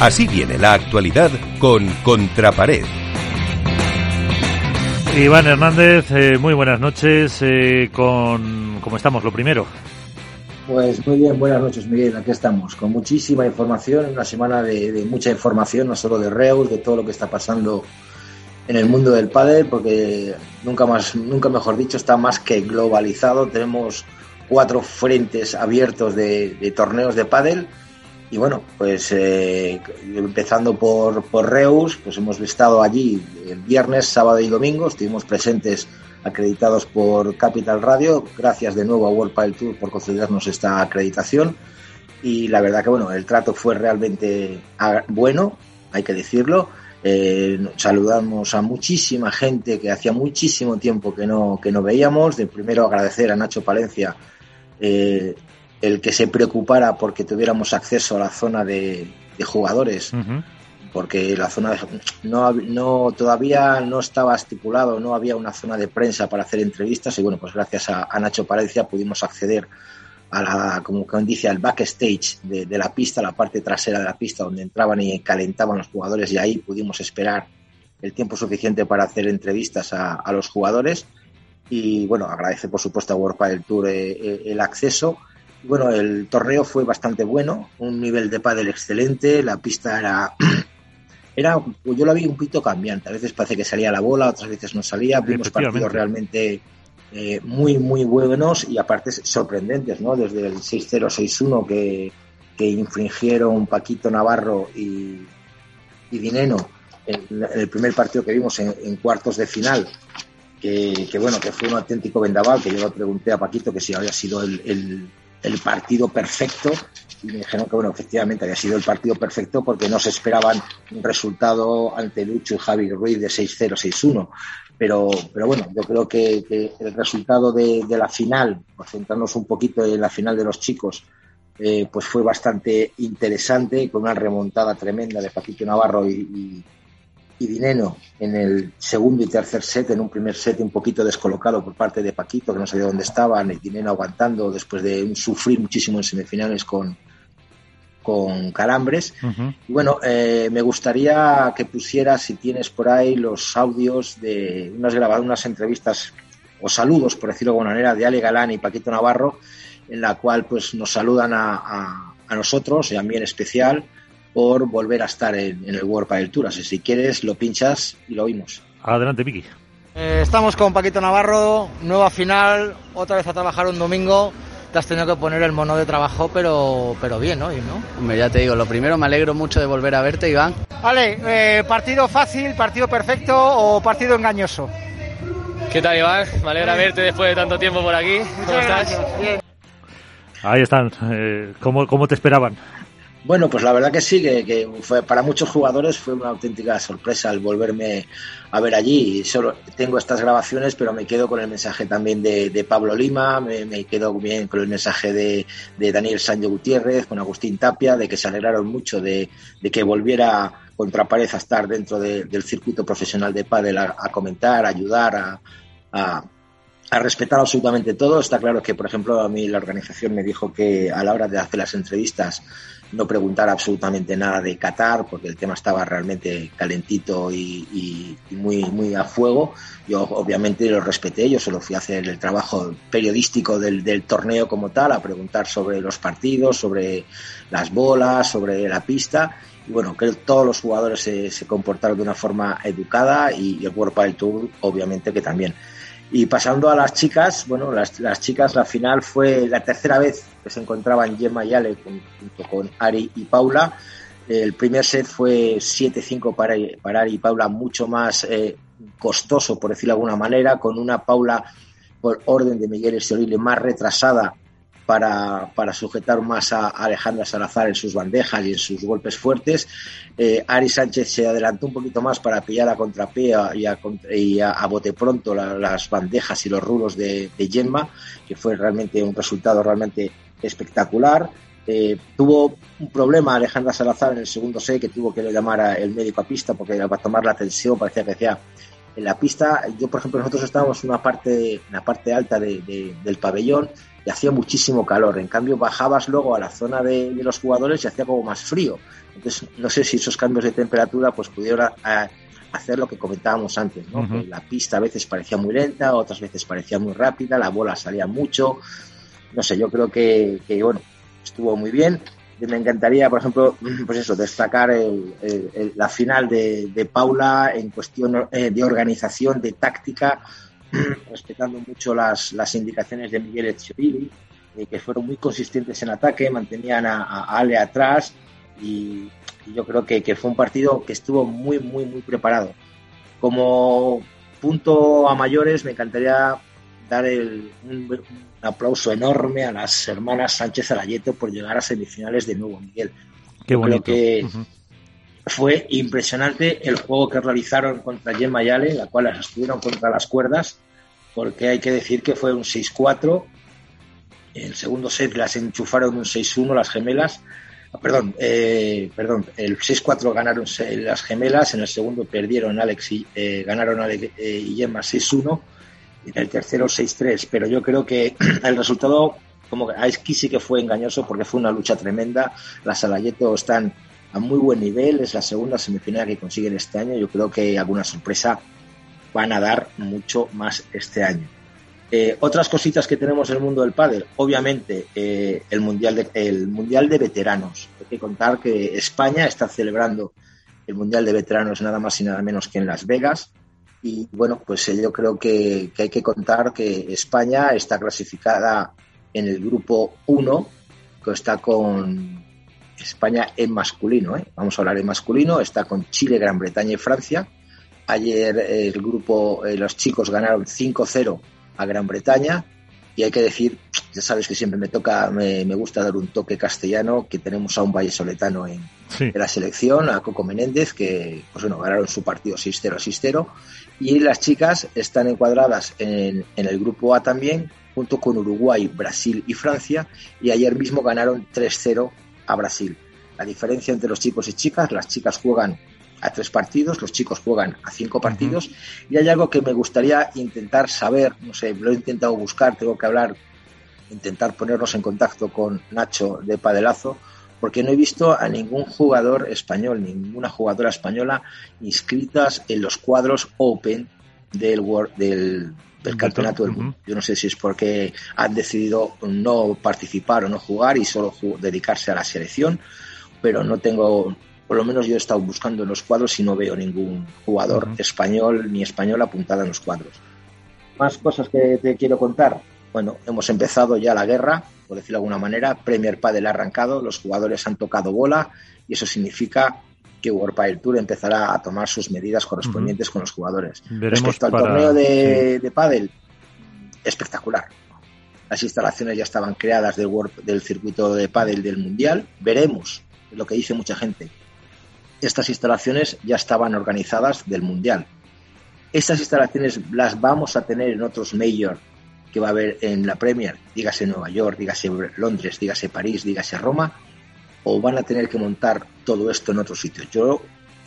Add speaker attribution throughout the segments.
Speaker 1: Así viene la actualidad con Contrapared.
Speaker 2: Iván Hernández, eh, muy buenas noches. Eh, con ¿Cómo estamos? Lo primero.
Speaker 3: Pues muy bien, buenas noches Miguel, aquí estamos, con muchísima información, una semana de, mucha información, no solo de Reus, de todo lo que está pasando en el mundo del pádel, porque nunca más, nunca mejor dicho, está más que globalizado. Tenemos cuatro frentes abiertos de, torneos de pádel y bueno, pues eh, empezando por, por Reus, pues hemos estado allí el viernes, sábado y domingo, estuvimos presentes acreditados por Capital Radio. Gracias de nuevo a World Pile Tour por concedernos esta acreditación. Y la verdad que bueno, el trato fue realmente bueno, hay que decirlo. Eh, saludamos a muchísima gente que hacía muchísimo tiempo que no, que no veíamos. De primero agradecer a Nacho Palencia eh, el que se preocupara porque tuviéramos acceso a la zona de, jugadores porque la zona no, no todavía no estaba estipulado, no había una zona de prensa para hacer entrevistas y bueno, pues gracias a, Nacho Palencia pudimos acceder a la, como dice, al backstage de, de, la pista, la parte trasera de la pista donde entraban y calentaban los jugadores y ahí pudimos esperar el tiempo suficiente para hacer entrevistas a, a los jugadores y bueno, agradece por supuesto a World Tour eh, eh, el acceso. Bueno, el torneo fue bastante bueno, un nivel de pádel excelente, la pista era era, yo lo vi un poquito cambiante. A veces parece que salía la bola, otras veces no salía. Vimos partidos realmente eh, muy, muy buenos y aparte sorprendentes, ¿no? Desde el 6-0-6-1 que, que infringieron Paquito Navarro y, y Dineno en, el primer partido que vimos en, cuartos de final. Que, que, bueno, que fue un auténtico vendaval, que yo le pregunté a Paquito que si había sido el, el, el partido perfecto y me dijeron que bueno, efectivamente había sido el partido perfecto porque no se esperaban un resultado ante Lucho y Javi Ruiz de 6-0, 6-1. Pero, pero bueno, yo creo que, el resultado de, la final, por centrarnos un poquito en la final de los chicos, eh, pues fue bastante interesante, con una remontada tremenda de Paquito Navarro y, y, Dineno en el segundo y tercer set, en un primer set un poquito descolocado por parte de Paquito, que no sabía dónde estaban, y Dineno aguantando después de sufrir muchísimo en semifinales con, con calambres. Y bueno, eh, me gustaría que pusieras, si tienes por ahí, los audios de unas grabadas, unas entrevistas o saludos, por decirlo de alguna manera, de Ale Galán y Paquito Navarro, en la cual pues nos saludan a, nosotros y a mí en especial por volver a estar en, el World Padel Tour. Así si quieres, lo pinchas y lo oímos.
Speaker 2: Adelante, Vicky.
Speaker 4: Eh, estamos con Paquito Navarro, nueva final, otra vez a trabajar un domingo te has tenido que poner el mono de trabajo, pero, pero bien hoy, ¿no?
Speaker 5: Hombre, ya te digo, lo primero me alegro mucho de volver a verte, Iván.
Speaker 4: Vale, eh, ¿partido fácil, partido perfecto o partido engañoso?
Speaker 5: ¿Qué tal, Iván? Me alegra verte después de tanto tiempo por aquí. ¿Cómo estás? Bien.
Speaker 2: Ahí están. Eh, ¿cómo, ¿Cómo te esperaban?
Speaker 3: Bueno, pues la verdad que sí, que, fue, para muchos jugadores fue una auténtica sorpresa el volverme a ver allí. Solo tengo estas grabaciones, pero me quedo con el mensaje también de, Pablo Lima, me, quedo bien con el mensaje de, Daniel Sánchez Gutiérrez, con Agustín Tapia, de que se alegraron mucho de, que volviera contra pared a estar dentro del circuito profesional de pádel a, comentar, a ayudar, a, a respetar absolutamente todo. Está claro que, por ejemplo, a mí la organización me dijo que a la hora de hacer las entrevistas no preguntar absolutamente nada de Qatar porque el tema estaba realmente calentito y, muy, muy a fuego. Yo obviamente lo respeté, yo solo fui a hacer el trabajo periodístico del, del torneo como tal, a preguntar sobre los partidos, sobre las bolas, sobre la pista. Y bueno, creo que todos los jugadores se, se comportaron de una forma educada y, el World del Tour obviamente que también. Y pasando a las chicas, bueno, las, las, chicas, la final fue la tercera vez que se encontraban Gemma y Ale junto con Ari y Paula. El primer set fue 7-5 para, para Ari y Paula, mucho más eh, costoso, por decirlo de alguna manera, con una Paula por orden de Miguel Estoril más retrasada para, para sujetar más a Alejandra Salazar en sus bandejas y en sus golpes fuertes. Eh, Ari Sánchez se adelantó un poquito más para pillar a contrapié y a, y a, bote pronto las bandejas y los rulos de, de Gemma, que fue realmente un resultado realmente espectacular. Eh, tuvo un problema Alejandra Salazar en el segundo set que tuvo que llamar al médico a pista porque para tomar la tensión parecía que hacía en la pista, yo por ejemplo, nosotros estábamos en una parte, en la parte alta del pabellón y hacía muchísimo calor. En cambio, bajabas luego a la zona de, los jugadores y hacía como más frío. Entonces, no sé si esos cambios de temperatura pues pudieron hacer lo que comentábamos antes, ¿no? que la pista a veces parecía muy lenta, otras veces parecía muy rápida, la bola salía mucho. No sé, yo creo que, que bueno, estuvo muy bien me encantaría, por ejemplo, pues eso, destacar la final de, Paula en cuestión eh, de organización, de táctica, respetando mucho las, las indicaciones de Miguel Echeverri, eh, que fueron muy consistentes en ataque, mantenían a, Ale atrás y, yo creo que, que, fue un partido que estuvo muy, muy, muy preparado. Como punto a mayores, me encantaría dar el, un, aplauso enorme a las hermanas Sánchez Arayeto por llegar a semifinales de nuevo, Miguel.
Speaker 2: Qué bonito.
Speaker 3: Creo que fue impresionante el juego que realizaron contra Gemma Yale, la cual las estuvieron contra las cuerdas, porque hay que decir que fue un 6-4. El segundo set las enchufaron un 6-1 las gemelas. Ah, perdón, eh, perdón, el 6-4 ganaron las gemelas, en el segundo perdieron Alex y eh, ganaron Alex eh, y Gemma 6-1 en el tercero 6-3, pero yo creo que el resultado, como aquí sí que fue engañoso porque fue una lucha tremenda. Las Salayeto están a muy buen nivel, es la segunda semifinal que consiguen este año. Yo creo que alguna sorpresa van a dar mucho más este año. Eh, otras cositas que tenemos en el mundo del pádel, obviamente eh, el mundial de, el mundial de veteranos. Hay que contar que España está celebrando el mundial de veteranos nada más y nada menos que en Las Vegas. Y bueno, pues eh, yo creo que, hay que contar que España está clasificada en el grupo 1, que está con España en masculino. ¿eh? Vamos a hablar en masculino, está con Chile, Gran Bretaña y Francia. Ayer el grupo, eh, los chicos ganaron 5-0 a Gran Bretaña y hay que decir, ya sabes que siempre me toca, me, gusta dar un toque castellano, que tenemos a un vallesoletano en, en la selección, a Coco Menéndez, que pues bueno, ganaron su partido 6-0 6-0 y las chicas están encuadradas en, el grupo A también, junto con Uruguay, Brasil y Francia, y ayer mismo ganaron 3-0 a Brasil. La diferencia entre los chicos y chicas, las chicas juegan a tres partidos, los chicos juegan a cinco partidos, y hay algo que me gustaría intentar saber, no sé, lo he intentado buscar, tengo que hablar, intentar ponernos en contacto con Nacho de Padelazo, porque no he visto a ningún jugador español, ninguna jugadora española inscritas en los cuadros Open del, World, del, Campeonato del Mundo. Yo no sé si es porque han decidido no participar o no jugar y solo dedicarse a la selección, pero no tengo, por lo menos yo he estado buscando en los cuadros y no veo ningún jugador español ni español apuntado en los cuadros. Más cosas que te quiero contar. Bueno, hemos empezado ya la guerra, por decirlo de alguna manera. Premier Padel ha arrancado, los jugadores han tocado bola y eso significa que World Padel Tour empezará a tomar sus medidas correspondientes con los jugadores. Respecto al torneo de, de pádel, espectacular. Las instalaciones ya estaban creadas del, del circuito de pádel del Mundial. Veremos, lo que dice mucha gente. Estas instalaciones ya estaban organizadas del Mundial. Estas instalaciones las vamos a tener en otros major que va a haber en la Premier, dígase Nueva York, dígase Londres, dígase París, dígase Roma, o van a tener que montar todo esto en otros sitios. Yo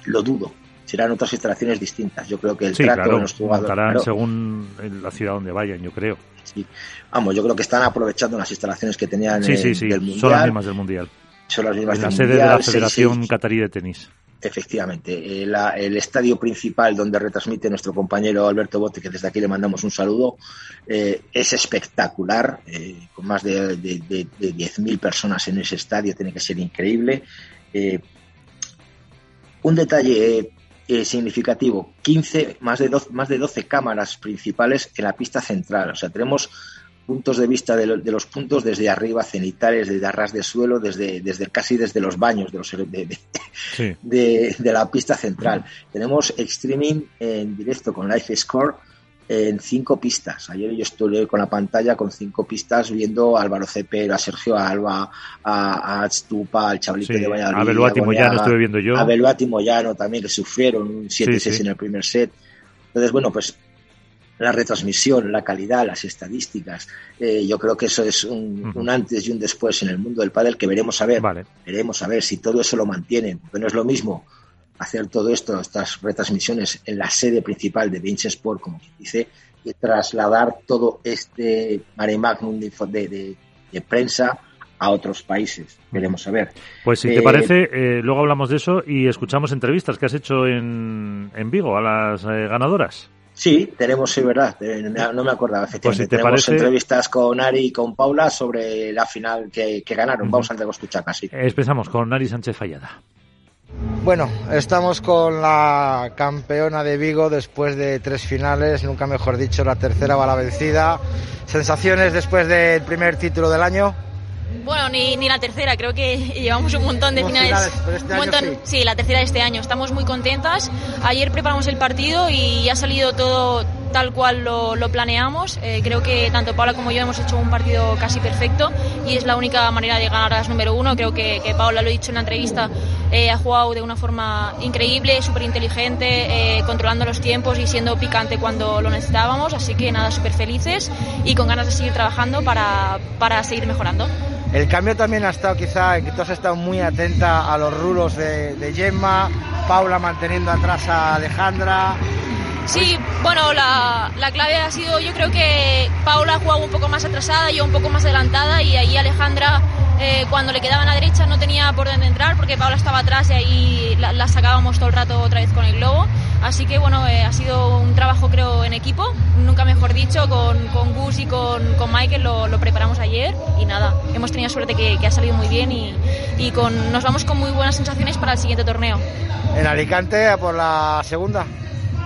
Speaker 3: lo dudo. Serán otras instalaciones distintas. Yo creo que el trato de los jugadores.
Speaker 2: según la ciudad donde vayan, yo creo.
Speaker 3: Sí. Vamos, yo creo que están aprovechando las instalaciones que tenían
Speaker 2: sí, sí, sí.
Speaker 3: del Mundial.
Speaker 2: Son las mismas del Mundial.
Speaker 3: Son las mismas
Speaker 2: en la sede de la Federación Catarí de Tenis.
Speaker 3: Efectivamente, eh, el estadio principal donde retransmite nuestro compañero Alberto Bote, que desde aquí le mandamos un saludo, eh, es espectacular, eh, con más de, de, de, 10.000 personas en ese estadio, tiene que ser increíble. un detalle significativo, 15, más de, 12, más de 12 cámaras principales en la pista central, o sea, tenemos puntos de vista de, los puntos desde arriba, cenitales, desde arras de suelo, desde, desde casi desde los baños de, los, de, de, la pista central. Tenemos streaming en directo con Life Score en cinco pistas. Ayer yo estuve con la pantalla con cinco pistas viendo a Álvaro Cepero, a Sergio Alba, a, a Stupa, al Chablique de Valladolid.
Speaker 2: A Beluati Moyano estuve viendo yo.
Speaker 3: A Beluati Moyano también, que sufrieron un 7-6 en el primer set. Entonces, bueno, pues la retransmisión, la calidad, las estadísticas. Eh, yo creo que eso es un, antes y un después en el mundo del pádel que veremos a ver. Veremos a ver si todo eso lo mantienen. Pero no es lo mismo hacer todo esto, estas retransmisiones en la sede principal de Bench Sport, como quien dice, y trasladar todo este mare magnum de, de, prensa a otros países. Queremos saber.
Speaker 2: Pues si te eh, parece, eh, luego hablamos de eso y escuchamos entrevistas que has hecho en, en Vigo a las eh, ganadoras.
Speaker 3: Sí, tenemos, sí, verdad, no me acordaba, pues efectivamente. tenemos entrevistas con Ari y con Paula sobre la final que, ganaron. Vamos a escuchar casi.
Speaker 2: Empezamos con Ari Sánchez Fallada.
Speaker 4: Bueno, estamos con la campeona de Vigo después de tres finales, nunca mejor dicho, la tercera va la vencida. ¿Sensaciones después del primer título del año?
Speaker 6: Bueno, ni, ni la tercera, creo que llevamos un montón de finales. Este sí. la tercera de este año. Estamos muy contentas. Ayer preparamos el partido y ha salido todo tal cual lo, planeamos. Eh, creo que tanto Paula como yo hemos hecho un partido casi perfecto y es la única manera de ganar a las número uno. Creo que, que Paula, lo he dicho en la entrevista, eh, ha jugado de una forma increíble, súper inteligente, eh, controlando los tiempos y siendo picante cuando lo necesitábamos. Así que nada, súper felices y con ganas de seguir trabajando para, para seguir mejorando.
Speaker 4: El cambio también ha estado quizá en que tú has estado muy atenta a los rulos de, de Gemma, Paula manteniendo atrás a Alejandra.
Speaker 6: Sí, bueno, la, la, clave ha sido, yo creo que Paula jugaba un poco más atrasada, yo un poco más adelantada y ahí Alejandra eh, cuando le quedaba en la derecha no tenía por dónde entrar porque Paula estaba atrás y ahí la, sacábamos todo el rato otra vez con el globo. Así que bueno, eh, ha sido un trabajo creo en equipo, nunca mejor dicho, con, con Gus y con, con Michael lo, lo, preparamos ayer y nada, hemos tenido suerte que, que ha salido muy bien y, y, con, nos vamos con muy buenas sensaciones para el siguiente torneo.
Speaker 4: ¿En Alicante a por la segunda?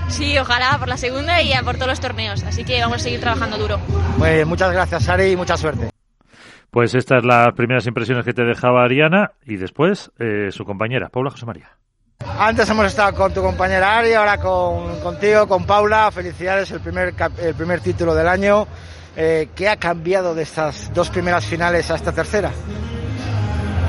Speaker 6: Sí, ojalá por la segunda y a por todos los torneos, así que vamos a seguir trabajando duro.
Speaker 4: Pues muchas gracias Ari y mucha suerte.
Speaker 2: Pues estas las primeras impresiones que te dejaba Ariana y después eh, su compañera, Paula José María.
Speaker 4: Antes hemos estado con tu compañera Ari, ahora con, contigo, con Paula. Felicidades, el primer, el primer título del año. Eh, ¿Qué ha cambiado de estas dos primeras finales a esta tercera?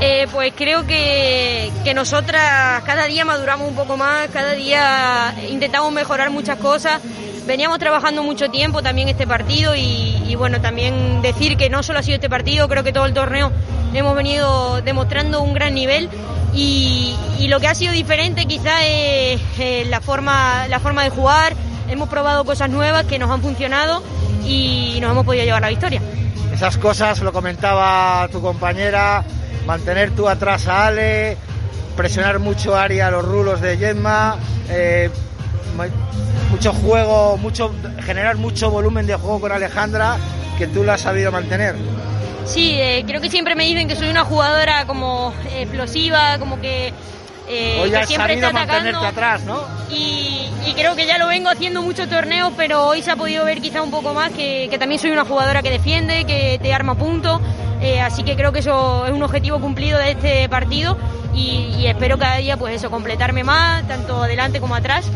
Speaker 7: Eh, pues creo que, que, nosotras cada día maduramos un poco más, cada día intentamos mejorar muchas cosas veníamos trabajando mucho tiempo también este partido y, bueno, también decir que no solo ha sido este partido, creo que todo el torneo hemos venido demostrando un gran nivel y, lo que ha sido diferente quizá es la, forma, la forma de jugar, hemos probado cosas nuevas que nos han funcionado y nos hemos podido llevar la victoria.
Speaker 4: Esas cosas lo comentaba tu compañera, mantener tú atrás a Ale, presionar mucho a Ari a los rulos de Gemma, eh, mucho juego, mucho generar mucho volumen de juego con Alejandra que tú la has sabido mantener.
Speaker 7: Sí, eh, creo que siempre me dicen que soy una jugadora como explosiva, como que,
Speaker 4: eh, que siempre está atacando. atrás, ¿no?
Speaker 7: Y, creo que ya lo vengo haciendo muchos torneos, pero hoy se ha podido ver quizá un poco más que, también soy una jugadora que defiende, que te arma puntos. Eh, así que creo que eso es un objetivo cumplido de este partido y, y espero cada día pues eso completarme más tanto adelante como atrás.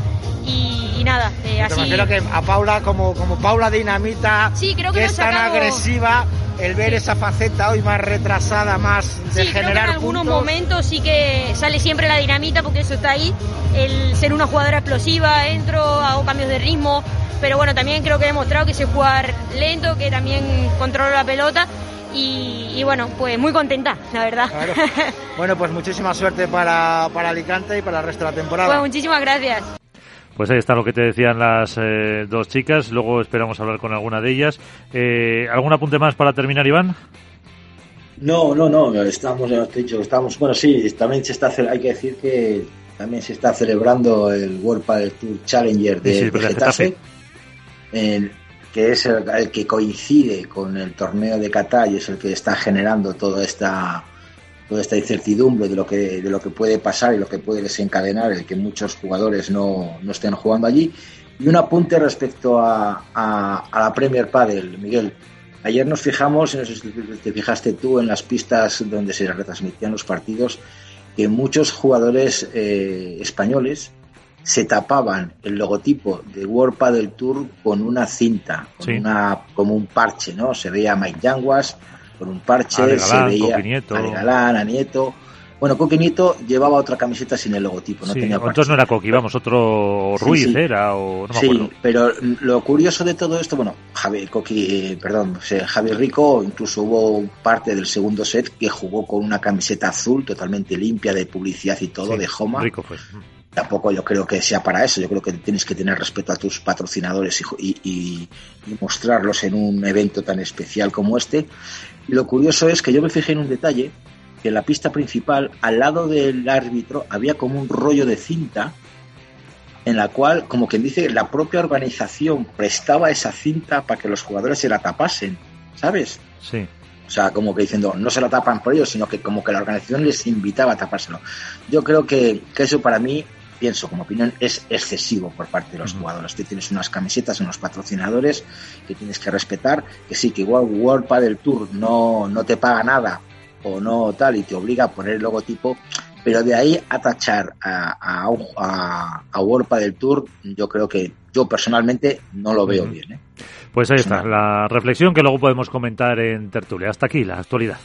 Speaker 7: Y, nada, eh, así...
Speaker 4: Creo que a Paula, como, como Paula Dinamita,
Speaker 7: sí, creo que,
Speaker 4: es tan agresiva, el ver esa faceta hoy más retrasada, más de
Speaker 7: sí,
Speaker 4: generar
Speaker 7: creo que en algunos momentos sí que sale siempre la dinamita porque eso está ahí, el ser una jugadora explosiva, entro, hago cambios de ritmo, pero bueno, también creo que he demostrado que sé jugar lento, que también controlo la pelota y, bueno, pues muy contenta, la verdad.
Speaker 4: Bueno, pues muchísima suerte para, para Alicante y para el resto de la temporada.
Speaker 7: Pues muchísimas gracias.
Speaker 2: Pues ahí está lo que te decían las eh, dos chicas. Luego esperamos hablar con alguna de ellas. Eh, ¿Algún apunte más para terminar, Iván?
Speaker 3: No, no, no. Estamos, ya dicho, estamos. Bueno, sí, también se está. Hay que decir que también se está celebrando el World Padel Tour Challenger de, Getafe, que es el, que coincide con el torneo de Qatar y es el que está generando toda esta toda esta incertidumbre de lo que de lo que puede pasar y lo que puede desencadenar el que muchos jugadores no, no estén jugando allí. Y un apunte respecto a, a, la Premier Padel Miguel. Ayer nos fijamos no sé si te fijaste tú en las pistas donde se retransmitían los partidos que muchos jugadores eh, españoles se tapaban el logotipo de World Padel Tour con una cinta, con una, como un parche, ¿no? Se veía Mike Yanguas, con un parche, se veía a Nieto. Bueno, Coqui Nieto llevaba otra camiseta sin el logotipo, no tenía
Speaker 2: Entonces no era Coqui, vamos, otro Ruiz era o no me
Speaker 3: Sí, pero lo curioso de todo esto, bueno, Javi, Coqui, eh, perdón, Javier Rico, incluso hubo parte del segundo set que jugó con una camiseta azul totalmente limpia de publicidad y todo, de Homa.
Speaker 2: Rico fue.
Speaker 3: Tampoco yo creo que sea para eso. Yo creo que tienes que tener respeto a tus patrocinadores y, mostrarlos en un evento tan especial como este. Y lo curioso es que yo me fijé en un detalle, que en la pista principal, al lado del árbitro, había como un rollo de cinta en la cual, como quien dice, la propia organización prestaba esa cinta para que los jugadores se la tapasen, ¿sabes?
Speaker 2: Sí.
Speaker 3: O sea, como que diciendo, no se la tapan por ellos, sino que como que la organización les invitaba a tapárselo. Yo creo que, que eso para mí pienso como opinión, es excesivo por parte de los jugadores. Tú tienes unas camisetas, unos patrocinadores que tienes que respetar, que sí, que igual World Padel Tour no, no te paga nada o no tal y te obliga a poner el logotipo, pero de ahí a tachar a, a, a, World Padel Tour, yo creo que yo personalmente no lo veo bien. ¿eh?
Speaker 2: Pues ahí está, la reflexión que luego podemos comentar en tertulia. Hasta aquí la actualidad.